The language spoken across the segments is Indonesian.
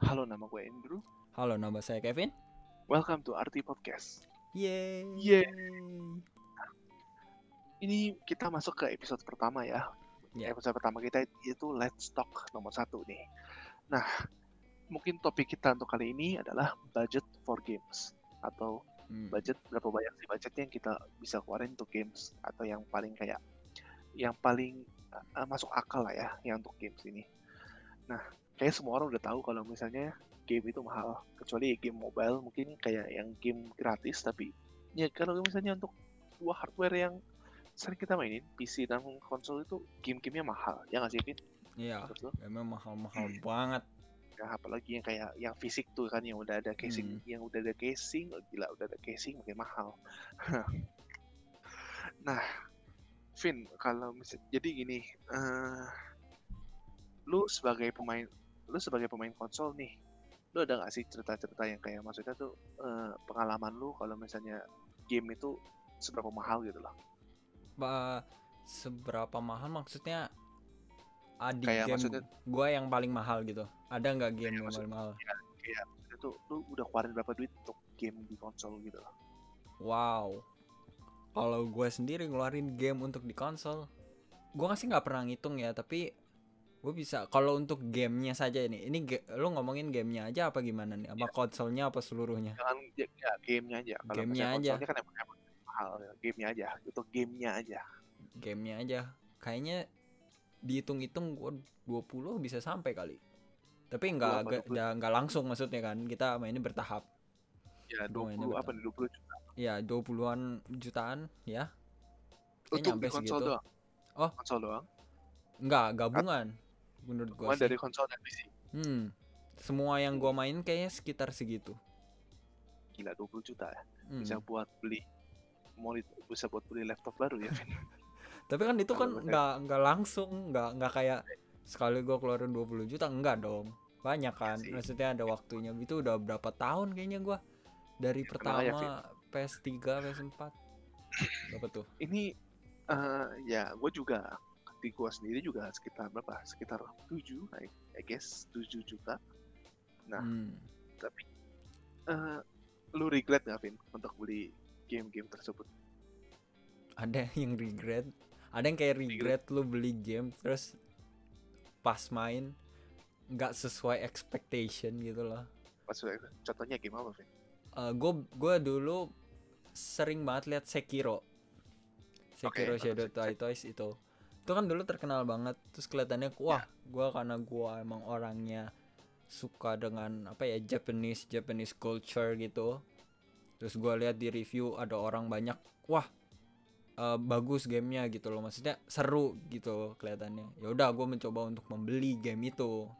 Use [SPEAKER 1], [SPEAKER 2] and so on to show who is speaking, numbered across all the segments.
[SPEAKER 1] Halo, nama gue Andrew.
[SPEAKER 2] Halo, nama saya Kevin.
[SPEAKER 1] Welcome to RT Podcast.
[SPEAKER 2] Yeay.
[SPEAKER 1] Yeay. Ini kita masuk ke episode pertama ya.
[SPEAKER 2] Ya.
[SPEAKER 1] Episode pertama kita itu Let's Talk nomor satu nih. Nah, mungkin topik kita untuk kali ini adalah budget for games atau
[SPEAKER 2] Hmm.
[SPEAKER 1] budget berapa banyak sih budgetnya yang kita bisa keluarin untuk games atau yang paling kayak yang paling uh, masuk akal lah ya yang untuk games ini. Nah, kayak semua orang udah tahu kalau misalnya game itu mahal, kecuali game mobile mungkin kayak yang game gratis tapi ya kalau misalnya untuk dua hardware yang sering kita mainin PC dan konsol itu game-gamenya mahal ya nggak sih Vin?
[SPEAKER 2] Iya, memang mahal-mahal banget.
[SPEAKER 1] ya apalagi yang kayak yang fisik tuh kan yang udah ada casing
[SPEAKER 2] Hmm.
[SPEAKER 1] yang udah ada casing oh, gila udah ada casing makin mahal nah Vin kalau misal jadi gini eh lu sebagai pemain lu sebagai pemain konsol nih lu ada gak sih cerita-cerita yang kayak maksudnya tuh eh, pengalaman lu kalau misalnya game itu seberapa mahal gitu loh
[SPEAKER 2] Ba seberapa mahal maksudnya adik
[SPEAKER 1] Kayak
[SPEAKER 2] game
[SPEAKER 1] maksudnya-
[SPEAKER 2] gua yang paling mahal gitu. Ada nggak game yang paling mahal?
[SPEAKER 1] kayak maksudnya tuh lu udah keluarin berapa duit untuk game di konsol gitu loh
[SPEAKER 2] Wow. Kalau gue sendiri ngeluarin game untuk di konsol, gua sih nggak pernah ngitung ya, tapi gue bisa kalau untuk gamenya saja ini, ini ge- lu ngomongin gamenya aja apa gimana nih? Apa konsolnya apa seluruhnya?
[SPEAKER 1] jangan ya, ya gamenya aja kalau
[SPEAKER 2] Gamenya aja.
[SPEAKER 1] konsolnya kan emang, emang mahal ya. gamenya aja untuk gamenya aja
[SPEAKER 2] Gamenya aja. Kayaknya dihitung-hitung gua 20 bisa sampai kali. Tapi nggak
[SPEAKER 1] apa,
[SPEAKER 2] nggak
[SPEAKER 1] 20?
[SPEAKER 2] nggak- nggak langsung maksudnya kan. Kita mainnya bertahap.
[SPEAKER 1] ya
[SPEAKER 2] Gua mainnya
[SPEAKER 1] 20 apa
[SPEAKER 2] bertahap.
[SPEAKER 1] nih 20 juta
[SPEAKER 2] Ya 20-an jutaan ya. Kayaknya
[SPEAKER 1] untuk
[SPEAKER 2] nyampe segitu.
[SPEAKER 1] doang
[SPEAKER 2] Oh.
[SPEAKER 1] konsol doang
[SPEAKER 2] Enggak, gabungan. Menurut gua
[SPEAKER 1] dari konsol dan PC
[SPEAKER 2] Hmm. Semua yang gua main kayaknya sekitar segitu.
[SPEAKER 1] gila 20 juta ya
[SPEAKER 2] Hmm.
[SPEAKER 1] bisa buat beli monitor bisa buat beli laptop baru ya
[SPEAKER 2] Tapi kan itu kan nggak nggak langsung, nggak nggak kayak sekali gua keluarin 20 juta enggak dong. Banyak kan.
[SPEAKER 1] sih.
[SPEAKER 2] Maksudnya ada waktunya. Itu udah berapa tahun kayaknya gua dari
[SPEAKER 1] Ya, kenal ya,
[SPEAKER 2] pertama PS3, PS4. Berapa tuh?
[SPEAKER 1] ini eh, ya gue juga di gue sendiri juga sekitar berapa sekitar 7 I, I guess 7 juta Nah.
[SPEAKER 2] Hmm.
[SPEAKER 1] tapi eh, lu regret gak Vin untuk beli game-game tersebut
[SPEAKER 2] Ada yang regret. Ada yang kayak regret lu beli game terus pas main nggak sesuai expectation gitu loh.
[SPEAKER 1] maksudnya contohnya game apa Vin
[SPEAKER 2] gue gue dulu sering banget lihat Sekiro Sekiro
[SPEAKER 1] Oke,
[SPEAKER 2] Shadow Die Twice itu itu kan dulu terkenal banget terus kelihatannya wah gue karena gue emang orangnya suka dengan apa ya Japanese Japanese culture gitu. Terus gue lihat di review ada orang banyak wah eh, bagus gamenya gitu loh. Maksudnya seru gitu kelihatannya. Ya udah gue mencoba untuk membeli game itu.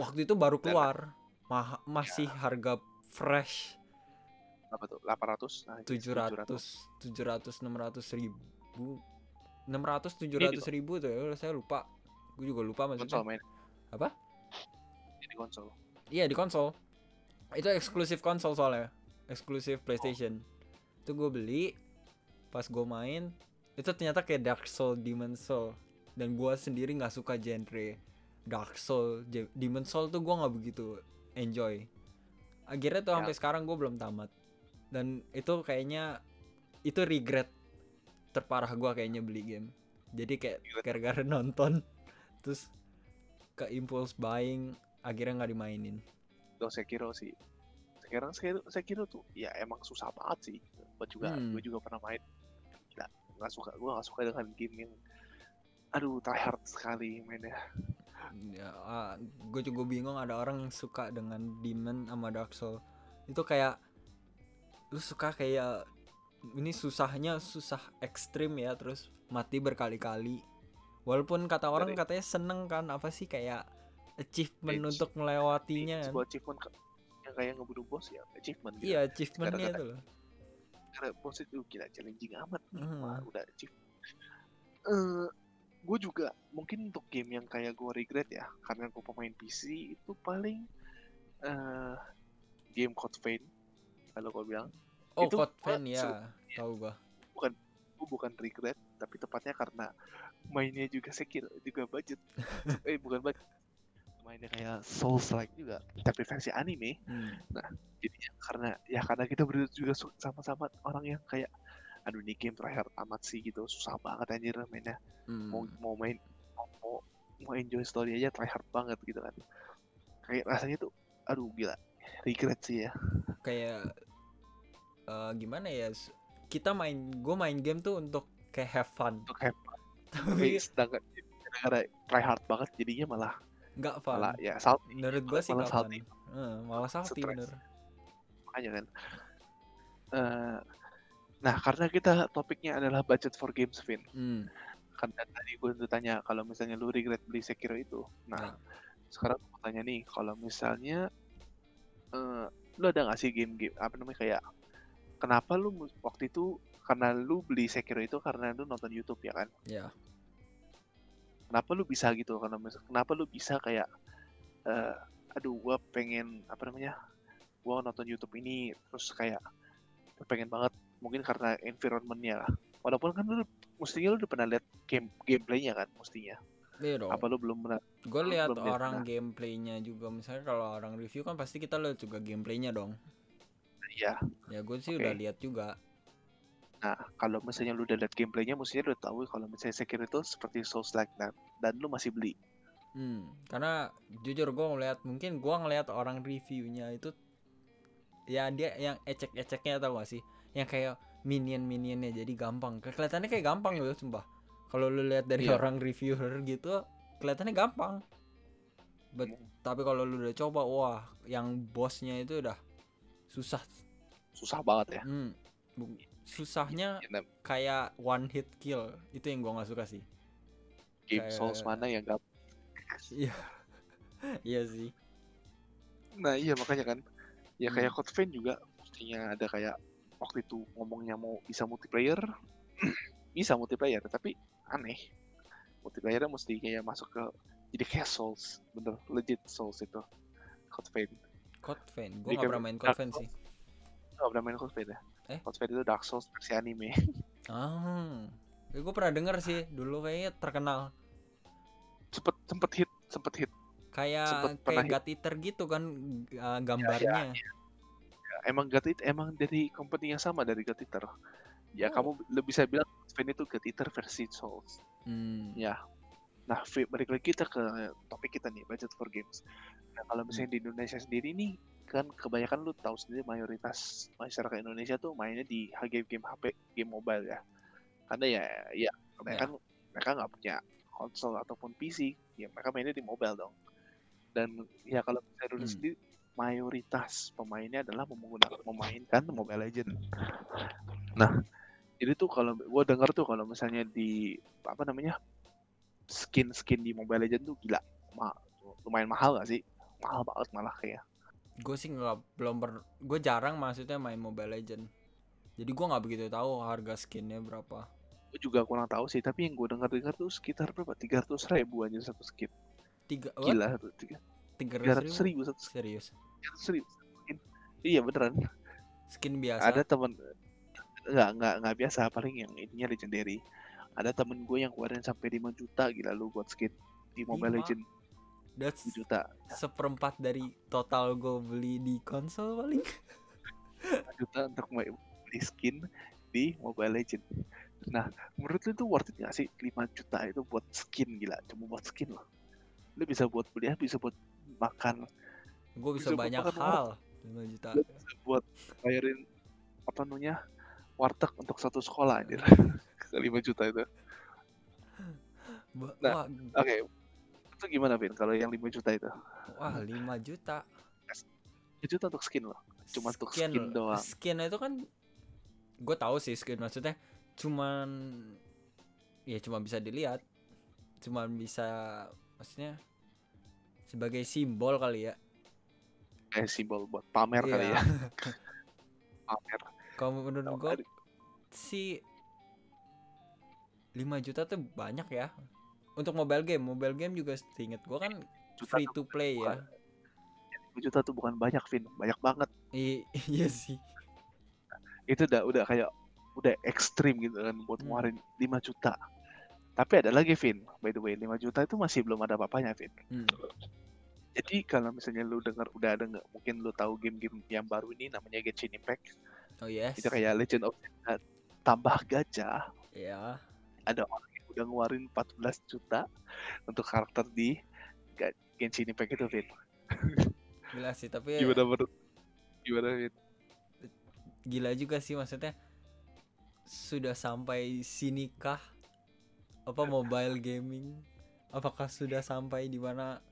[SPEAKER 2] Waktu itu baru keluar Mah- masih harga fresh.
[SPEAKER 1] Apa tuh? 800 nah, itu
[SPEAKER 2] 700 700 600 ribu 600 700 ribu tuh ya saya lupa. Gue juga lupa
[SPEAKER 1] konsol
[SPEAKER 2] maksudnya
[SPEAKER 1] main.
[SPEAKER 2] Apa?
[SPEAKER 1] Di konsol.
[SPEAKER 2] Iya di konsol. Itu eksklusif konsol soalnya. Eksklusif PlayStation. Itu gue beli pas gue main itu ternyata kayak Dark Soul Demon Soul. Dan gue sendiri nggak suka genre Dark Soul. Demon Soul tuh gue nggak begitu enjoy. Akhirnya tuh
[SPEAKER 1] Ya.
[SPEAKER 2] sampai sekarang gue belum tamat. Dan itu kayaknya itu regret terparah gue kayaknya beli game. Jadi kayak gara-gara nonton terus ke impulse buying akhirnya nggak dimainin.
[SPEAKER 1] Tuh Sekiro sih. Sekarang Sekiro, tuh ya emang susah banget sih. Gue juga
[SPEAKER 2] Hmm.
[SPEAKER 1] gue juga pernah main. Gila, nggak suka gue nggak suka dengan game yang aduh tryhard sekali mainnya.
[SPEAKER 2] Ya gue juga bingung ada orang yang suka dengan Demon sama Dark Soul itu kayak lu suka kayak ini susahnya susah ekstrim ya terus mati berkali-kali walaupun kata orang
[SPEAKER 1] Dari-
[SPEAKER 2] katanya seneng kan apa sih kayak achievement
[SPEAKER 1] Age.
[SPEAKER 2] untuk melewatinya kan
[SPEAKER 1] sebuah achievement yang kayak ngebunuh bos ya achievement gitu.
[SPEAKER 2] iya achievementnya itu loh
[SPEAKER 1] karena bos itu gila challenging amat
[SPEAKER 2] Hmm.
[SPEAKER 1] Wah, udah achieve eh gue juga mungkin untuk game yang kayak gue regret ya karena gue pemain PC itu paling eh game Code Vein kalau gue bilang
[SPEAKER 2] oh
[SPEAKER 1] Itu
[SPEAKER 2] Code Vein ya. tahu gua.
[SPEAKER 1] Gue bukan regret tapi tepatnya karena mainnya juga sekir juga budget. Eh bukan budget. Mainnya kayak Souls like juga tapi versi anime.
[SPEAKER 2] Hmm.
[SPEAKER 1] jadinya karena ya karena kita berdua juga sama-sama orang yang kayak aduh ini game terakhir amat sih gitu. Susah banget anjir mainnya. Mau
[SPEAKER 2] Hmm.
[SPEAKER 1] mau main mau mau, mau enjoy story aja tryhard banget gitu kan. Kayak rasanya tuh aduh gila. Regret sih ya.
[SPEAKER 2] Kayak eh, gimana ya kita main gue main game tuh untuk kayak have fun.
[SPEAKER 1] Untuk have
[SPEAKER 2] tapi
[SPEAKER 1] tapi sedangkan gara-gara tryhard banget jadinya malah
[SPEAKER 2] nggak fun.
[SPEAKER 1] malah ya salty.
[SPEAKER 2] Menurut gue sih
[SPEAKER 1] malah
[SPEAKER 2] nggak fun.
[SPEAKER 1] salty.
[SPEAKER 2] Eh, malah salty bener.
[SPEAKER 1] Makanya kan. Eh, nah karena kita topiknya adalah budget for games Vin.
[SPEAKER 2] Hmm.
[SPEAKER 1] karena tadi gue udah tanya kalau misalnya lu regret beli Sekiro itu. Nah
[SPEAKER 2] Ya.
[SPEAKER 1] sekarang gue tanya nih kalau misalnya eh lu ada gak sih game-game apa namanya kayak kenapa lu waktu itu karena lu beli Sekiro itu karena lu nonton YouTube ya kan?
[SPEAKER 2] Ya
[SPEAKER 1] kenapa lu bisa gitu? Karena kenapa lu bisa kayak eh aduh gua pengen apa namanya gua nonton YouTube ini terus kayak pengen banget mungkin karena environmentnya lah. Walaupun kan lu mestinya lu udah pernah lihat game gameplaynya kan mestinya.
[SPEAKER 2] Iya dong.
[SPEAKER 1] Apa lu belum pernah
[SPEAKER 2] gue lihat orang gameplaynya juga misalnya kalau orang review kan pasti kita lihat juga gameplaynya dong
[SPEAKER 1] ya
[SPEAKER 2] ya gue sih
[SPEAKER 1] Oke.
[SPEAKER 2] udah lihat juga.
[SPEAKER 1] Nah, kalau misalnya lu udah lihat gameplaynya, mestinya lu udah tahu kalau misalnya Sekiro itu seperti Souls like that dan lu masih beli.
[SPEAKER 2] Hmm, karena jujur gue ngeliat mungkin gue ngeliat orang reviewnya itu ya dia yang ecek-eceknya tau gak sih? Yang kayak minion-minionnya jadi gampang. Ke- kelihatannya kayak gampang loh sumpah. Kalau lu lihat dari
[SPEAKER 1] Iya.
[SPEAKER 2] orang reviewer gitu kelihatannya gampang. But, tapi kalau lu udah coba wah yang bosnya itu udah susah
[SPEAKER 1] Susah banget ya.
[SPEAKER 2] hmm, susahnya
[SPEAKER 1] Ya, nah,
[SPEAKER 2] kayak one hit kill itu yang gua nggak suka sih
[SPEAKER 1] game
[SPEAKER 2] kayak-
[SPEAKER 1] Souls mana yang gak...
[SPEAKER 2] iya iya sih
[SPEAKER 1] Nah, iya makanya kan. Ya kayak
[SPEAKER 2] Hmm.
[SPEAKER 1] Code Vein juga mestinya ada kayak waktu itu ngomongnya mau bisa multiplayer. bisa multiplayer, tapi aneh. Multiplayernya mesti kayak masuk ke jadi kayak Souls, bener legit Souls itu. Code Vein.
[SPEAKER 2] Code Vein gue
[SPEAKER 1] kayak
[SPEAKER 2] pernah main
[SPEAKER 1] Dark
[SPEAKER 2] Code Vein sih
[SPEAKER 1] Gak pernah main Code Vein ya?
[SPEAKER 2] Eh?
[SPEAKER 1] Code Vein itu Dark Souls versi anime.
[SPEAKER 2] Ah, gue pernah denger sih dulu kayaknya terkenal
[SPEAKER 1] sempet sempet hit, sempet hit.
[SPEAKER 2] kayak
[SPEAKER 1] Sempet
[SPEAKER 2] kayak. God Eater gitu kan uh, gambarnya.
[SPEAKER 1] Ya, emang God Eater emang dari company yang sama dari God Eater. Ya
[SPEAKER 2] Oh.
[SPEAKER 1] kamu lebih bisa bilang Sven itu God Eater versi Souls.
[SPEAKER 2] Hmm.
[SPEAKER 1] Ya. Nah, balik lagi kita ke topik kita nih, budget for games. Nah, kalau misalnya di Indonesia sendiri nih, kan kebanyakan lu tahu sendiri mayoritas masyarakat Indonesia tuh mainnya di game-game HP, game mobile ya. Karena ya, ya kebanyakan mereka nggak punya konsol ataupun PC, ya mereka mainnya di mobile dong. Dan ya kalau misalnya dulu
[SPEAKER 2] Hmm.
[SPEAKER 1] sendiri, mayoritas pemainnya adalah menggunakan memainkan Mobile Legend. Nah, jadi tuh kalau gue denger tuh kalau misalnya di apa namanya skin-skin di Mobile Legend tuh gila, ma- lumayan mahal gak sih? Mahal banget malah kayak.
[SPEAKER 2] Gue sih nggak belum ber, gue jarang maksudnya main Mobile Legend. Jadi gue nggak begitu tahu harga skinnya berapa.
[SPEAKER 1] Gue juga kurang tahu sih, tapi yang gue dengar-dengar tuh sekitar berapa? 300 ribu aja satu skin.
[SPEAKER 2] Tiga, what?
[SPEAKER 1] Gila tuh, tiga-
[SPEAKER 2] Tiga
[SPEAKER 1] 300
[SPEAKER 2] ribu?
[SPEAKER 1] ribu satu skin.
[SPEAKER 2] Serius?
[SPEAKER 1] 300 ribu satu skin. Iya beneran.
[SPEAKER 2] Skin biasa?
[SPEAKER 1] Ada temen nggak nggak nggak biasa paling yang ininya legendary. Ada temen gue yang keluarin sampai 5 juta gila lu buat skin di Mobile? Legend
[SPEAKER 2] That's
[SPEAKER 1] 5 juta.
[SPEAKER 2] seperempat dari total gue beli di konsol paling.
[SPEAKER 1] 5 juta untuk beli skin di Mobile Legend. Nah, menurut lu itu worth it gak sih 5 juta itu buat skin gila, cuma buat skin loh. Lu bisa buat beli, bisa buat makan,
[SPEAKER 2] Gue bisa
[SPEAKER 1] Bisa
[SPEAKER 2] banyak hal. 5 juta.
[SPEAKER 1] lu bisa buat bayarin apa namanya warteg untuk satu sekolah anjir. 5 juta itu. Nah,
[SPEAKER 2] wah,
[SPEAKER 1] Oke. Itu gimana, Vin? Kalau yang 5 juta itu?
[SPEAKER 2] wah 5 juta.
[SPEAKER 1] 5 juta untuk skin loh. Cuma untuk
[SPEAKER 2] Skin
[SPEAKER 1] skin
[SPEAKER 2] loh.
[SPEAKER 1] doang.
[SPEAKER 2] Skin itu kan gue tahu sih skin maksudnya cuman ya cuma bisa dilihat. Cuman bisa maksudnya sebagai simbol kali ya.
[SPEAKER 1] Kayak simbol buat pamer kali
[SPEAKER 2] Iya.
[SPEAKER 1] ya. Pamer.
[SPEAKER 2] Kalau menurut gue sih 5 juta tuh banyak ya. Untuk mobile game, mobile game juga seinget gue kan
[SPEAKER 1] Juta
[SPEAKER 2] free to play ya.
[SPEAKER 1] 5 juta tuh bukan banyak, Vin. Banyak banget.
[SPEAKER 2] I- iya sih.
[SPEAKER 1] itu udah udah kayak udah ekstrim gitu kan buat
[SPEAKER 2] Hmm.
[SPEAKER 1] ngeluarin 5 juta. Tapi ada lagi Vin, by the way 5 juta itu masih belum ada apa-apanya Vin.
[SPEAKER 2] Hmm.
[SPEAKER 1] Jadi kalau misalnya lu denger udah ada nggak mungkin lu tahu game-game yang baru ini namanya Genshin Impact.
[SPEAKER 2] Oh yes.
[SPEAKER 1] Itu kayak Legend of Zelda tambah gajah.
[SPEAKER 2] Ya.
[SPEAKER 1] Ada orang yang udah ngeluarin 14 juta untuk karakter di Genshin Impact itu, Vin.
[SPEAKER 2] Gila sih, tapi
[SPEAKER 1] Gimana menurut gimana, Vin?
[SPEAKER 2] gila juga sih maksudnya sudah sampai sinikah apa mobile gaming apakah sudah sampai di mana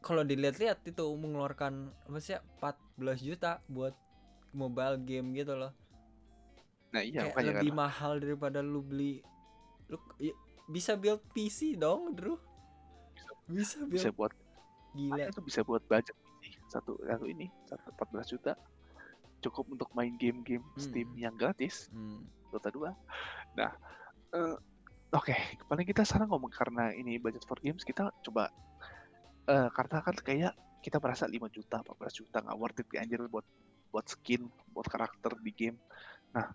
[SPEAKER 2] kalau dilihat-lihat itu mengeluarkan apa sih 14 juta buat mobile game gitu loh
[SPEAKER 1] Nah, iya
[SPEAKER 2] kayak lebih
[SPEAKER 1] kan.
[SPEAKER 2] mahal daripada lu beli lu i- bisa build PC dong Drew bisa build
[SPEAKER 1] Bisa buat
[SPEAKER 2] gila
[SPEAKER 1] itu bisa buat budget. Satu satu ini, satu 14 juta cukup untuk main game-game Steam
[SPEAKER 2] Hmm.
[SPEAKER 1] yang gratis.
[SPEAKER 2] Hmm,
[SPEAKER 1] Dota 2. Nah, eh, oke, paling kita sekarang ngomong karena ini budget for games kita coba eh karena kan kayak kita merasa 5 juta, 14 juta nggak worth it anjir buat buat skin, buat karakter di game. Nah,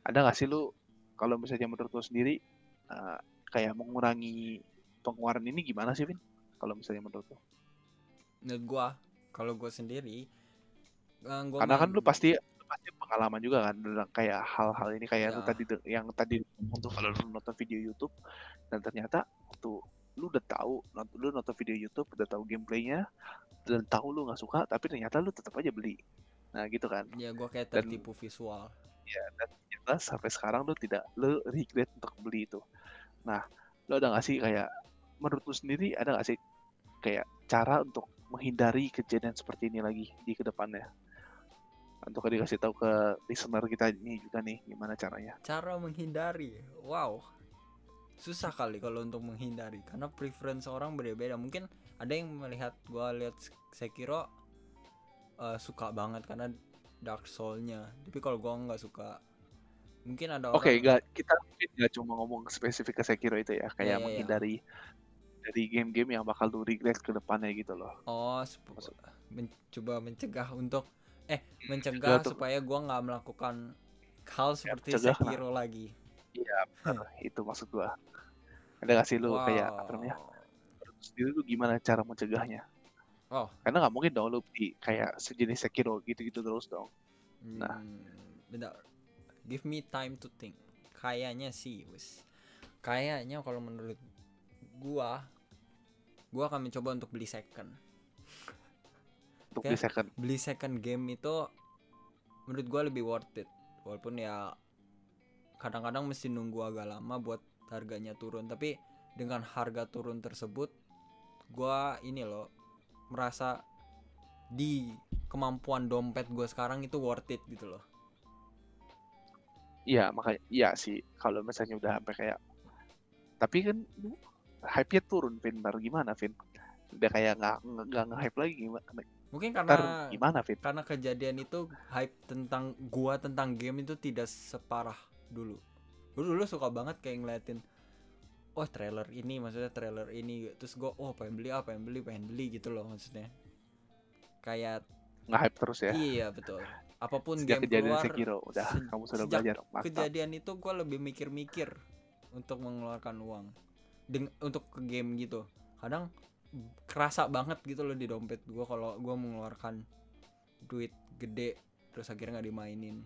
[SPEAKER 1] ada nggak sih lu kalau misalnya menurut lu sendiri eh, kayak mengurangi pengeluaran ini gimana sih, Vin? Kalau misalnya menurut lu?
[SPEAKER 2] menurut gua kalau gua sendiri eh, gua
[SPEAKER 1] Karena kan lu pasti lu pasti pengalaman juga kan dalam kayak hal-hal ini kayak
[SPEAKER 2] Ya.
[SPEAKER 1] tadi yang tadi tuh kalau lu nonton video YouTube dan ternyata tuh lu udah tahu nonton lu nonton video YouTube udah tahu gameplaynya dan tahu lu nggak suka tapi ternyata lu tetap aja beli nah gitu kan
[SPEAKER 2] ya gua kayak
[SPEAKER 1] Dan-
[SPEAKER 2] tertipu visual
[SPEAKER 1] ya dan ternyata sampai sekarang lu tidak lu regret untuk beli itu nah lu ada nggak sih kayak menurut lu sendiri ada nggak sih kayak cara untuk menghindari kejadian seperti ini lagi di ke depannya? Untuk dikasih tahu ke listener kita ini juga nih gimana caranya?
[SPEAKER 2] Cara menghindari? Wow. Susah kali kalau untuk menghindari karena preference orang beda-beda. Mungkin ada yang melihat gua lihat Sekiro eh, suka banget karena Dark Soul-nya. Tapi kalau gua nggak suka mungkin ada
[SPEAKER 1] oke
[SPEAKER 2] orang
[SPEAKER 1] nggak kita mungkin nggak cuma ngomong spesifik ke Sekiro itu ya kayak
[SPEAKER 2] Iya, iya, iya.
[SPEAKER 1] menghindari dari game-game yang bakal lu regret ke depannya gitu loh
[SPEAKER 2] oh
[SPEAKER 1] Maksud-
[SPEAKER 2] mencoba mencegah untuk eh
[SPEAKER 1] Hmm,
[SPEAKER 2] mencegah
[SPEAKER 1] tuh.
[SPEAKER 2] supaya gua nggak melakukan hal seperti
[SPEAKER 1] mencegah lah.
[SPEAKER 2] Sekiro lagi
[SPEAKER 1] iya benar itu maksud gua ada nggak sih lu kayak apa namanya
[SPEAKER 2] Wow.
[SPEAKER 1] sendiri lu gimana cara mencegahnya
[SPEAKER 2] Oh.
[SPEAKER 1] karena nggak mungkin dong lu kayak sejenis Sekiro gitu-gitu terus dong Nah.
[SPEAKER 2] Hmm, bentar. Give me time to think. Kayaknya sih, wis. Kayaknya kalau menurut gua, gua akan mencoba untuk beli second.
[SPEAKER 1] untuk
[SPEAKER 2] Oke.
[SPEAKER 1] beli second
[SPEAKER 2] Beli second game itu menurut gua lebih worth it. Walaupun ya kadang-kadang mesti nunggu agak lama buat harganya turun, tapi dengan harga turun tersebut gua ini loh merasa di kemampuan dompet gua sekarang itu worth it gitu loh.
[SPEAKER 1] Iya makanya iya sih kalau misalnya udah sampai kayak tapi kan hype-nya turun Vin ntar gimana Vin udah kayak nggak nggak nge-hype lagi gimana
[SPEAKER 2] Mungkin
[SPEAKER 1] ntar
[SPEAKER 2] karena
[SPEAKER 1] gimana Vin
[SPEAKER 2] karena kejadian itu hype tentang gua tentang game itu tidak separah dulu. Gua dulu suka banget kayak ngeliatin oh trailer ini maksudnya trailer ini terus gua oh pengen beli apa pengen beli pengen beli gitu loh maksudnya. Kayak
[SPEAKER 1] nge-hype terus ya
[SPEAKER 2] iya betul. Apa pun
[SPEAKER 1] sejak
[SPEAKER 2] game
[SPEAKER 1] kejadian
[SPEAKER 2] keluar
[SPEAKER 1] Sekiro udah
[SPEAKER 2] se-
[SPEAKER 1] kamu sudah
[SPEAKER 2] sejak
[SPEAKER 1] belajar mantap.
[SPEAKER 2] kejadian itu gua lebih mikir-mikir untuk mengeluarkan uang. Deng- untuk ke game gitu. Kadang kerasa banget gitu loh di dompet gua kalau gua mengeluarkan duit gede terus akhirnya nggak dimainin.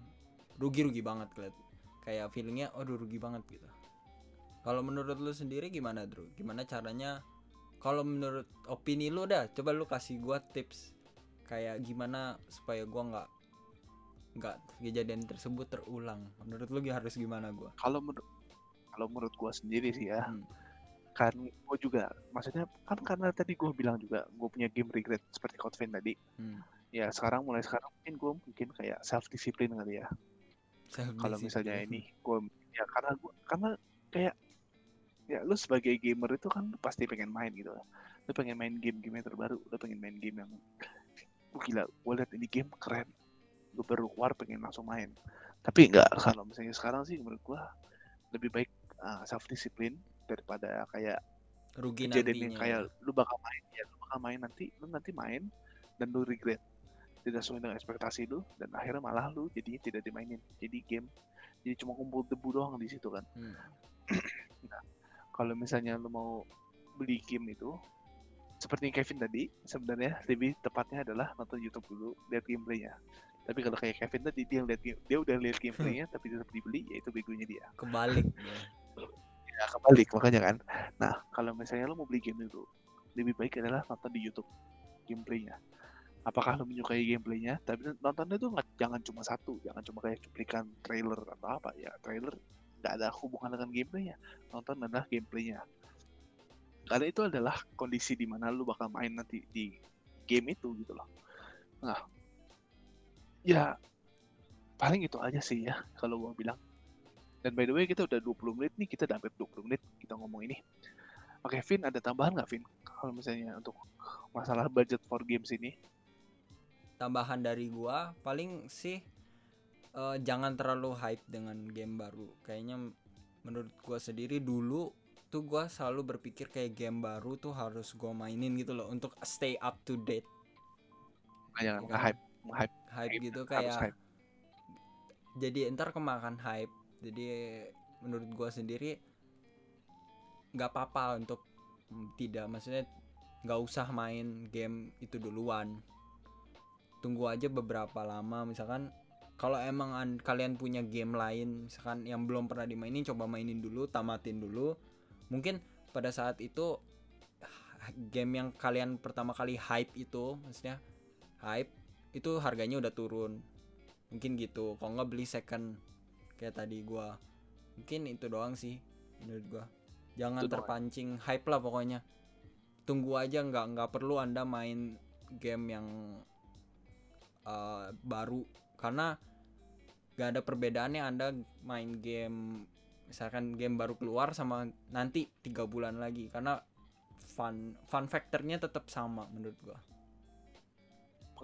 [SPEAKER 2] Rugi-rugi banget keliat. Kayak feelingnya aduh rugi banget gitu. Kalau menurut lu sendiri gimana Drew gimana caranya? Kalau menurut opini lu dah coba lu kasih gua tips kayak gimana supaya gua nggak nggak kejadian tersebut terulang. Menurut lu harus gimana gua?
[SPEAKER 1] Kalau menurut kalau menurut gua sendiri sih ya
[SPEAKER 2] Hmm.
[SPEAKER 1] kan gua juga maksudnya kan karena tadi gua bilang juga gua punya game regret seperti Kotvin tadi.
[SPEAKER 2] Hmm.
[SPEAKER 1] ya sekarang mulai sekarang mungkin gua mungkin kayak self discipline kali ya. Kalau misalnya
[SPEAKER 2] Self-discipline.
[SPEAKER 1] ini gue ya karena gua karena kayak ya lu sebagai gamer itu kan pasti pengen main gitu. Lah lu pengen main game-game yang terbaru lu pengen main game yang oh, gila gue liat ini game keren gue baru keluar pengen langsung main. Tapi enggak kalau misalnya sekarang sih menurut gua lebih baik self discipline daripada kayak
[SPEAKER 2] rugi
[SPEAKER 1] kejadian yang
[SPEAKER 2] nantinya.
[SPEAKER 1] kayak lu bakal main ya lu bakal main nanti lu nanti main dan lu regret. Tidak sesuai dengan ekspektasi lu dan akhirnya malah lu jadi tidak dimainin. Jadi game jadi cuma kumpul debu doang di situ kan.
[SPEAKER 2] Hmm.
[SPEAKER 1] kalau misalnya lu mau beli game itu seperti Kevin tadi sebenarnya lebih tepatnya adalah nonton YouTube dulu lihat gameplaynya tapi kalau kayak Kevin tadi dia lihat dia udah lihat gameplaynya tapi tetap dibeli ya itu begonya dia.
[SPEAKER 2] Kebalik
[SPEAKER 1] ya kebalik makanya kan. Nah kalau misalnya lo mau beli game itu lebih baik adalah nonton di YouTube gameplaynya. Apakah lo menyukai gameplaynya? Tapi nontonnya tuh nggak jangan cuma satu jangan cuma kayak cuplikan trailer atau apa ya. Trailer nggak ada hubungan dengan gameplaynya nonton adalah gameplaynya. Karena itu adalah kondisi di mana lu bakal main nanti di game itu gitu loh. Nah ya paling itu aja sih ya kalau gua bilang. Dan by the way kita udah 20 menit nih kita udah hampir 20 menit kita ngomong ini. Oke Vin ada tambahan nggak Vin? Kalau misalnya untuk masalah budget for games ini.
[SPEAKER 2] Tambahan dari gua paling sih uh, jangan terlalu hype dengan game baru. Kayaknya menurut gua sendiri dulu tuh gua selalu berpikir kayak game baru tuh harus gua mainin gitu loh untuk stay up to date.
[SPEAKER 1] Jangan ya, hype hype.
[SPEAKER 2] Hype gitu kayak hype. jadi ntar kemakan hype. Jadi menurut gua sendiri nggak apa-apa untuk tidak maksudnya nggak usah main game itu duluan. Tunggu aja beberapa lama misalkan kalau emang an kalian punya game lain misalkan yang belum pernah dimainin coba mainin dulu tamatin dulu. Mungkin pada saat itu game yang kalian pertama kali hype itu maksudnya hype itu harganya udah turun. Mungkin gitu. Kalau nggak beli second kayak tadi gua. Mungkin itu doang sih menurut gua. Jangan itu terpancing doang. hype lah pokoknya. Tunggu aja nggak nggak perlu anda main game yang uh, baru. Karena gak ada perbedaannya anda main game misalkan game baru keluar sama nanti tiga bulan lagi. Karena fun fun factornya tetap sama menurut gua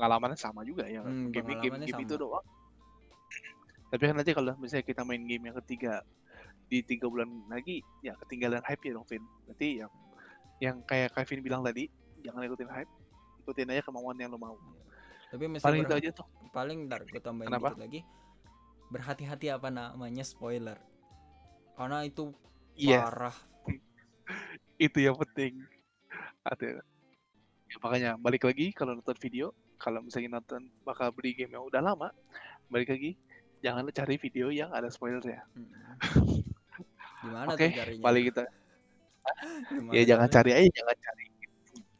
[SPEAKER 1] pengalamannya sama juga ya. Hmm, game game, game itu doang. Tapi kan nanti kalau misalnya kita main game yang ketiga di tiga bulan lagi ya ketinggalan hype ya dong Vin. Berarti yang yang kayak Kevin bilang tadi jangan ikutin hype ikutin aja kemauan yang lo mau.
[SPEAKER 2] Tapi paling itu aja tuh. paling dar gue tambahin Kenapa? dikit lagi. Berhati-hati apa namanya spoiler. Karena itu yeah. parah.
[SPEAKER 1] Itu yang penting. Ada ya makanya balik lagi kalau nonton video kalau misalnya nonton bakal beli game yang udah lama balik lagi jangan cari video yang ada spoiler ya. Hmm. Gimana Oke, okay, paling kita. ya jangan cari aja, jangan cari.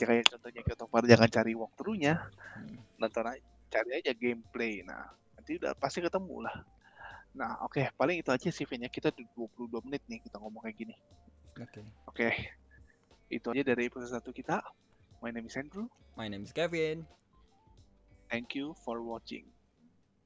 [SPEAKER 1] Kayak contohnya kita jangan cari walkthrough-nya. Hmm. Nonton aja, cari aja gameplay. Nah, nanti udah pasti ketemu lah. Nah, oke, okay, paling itu aja sih nya Kita 22 menit nih kita ngomong kayak gini.
[SPEAKER 2] Oke. Okay. Oke.
[SPEAKER 1] Okay. Itu aja dari episode satu kita. My name is Andrew.
[SPEAKER 2] My name is Gavin.
[SPEAKER 1] Thank you for watching.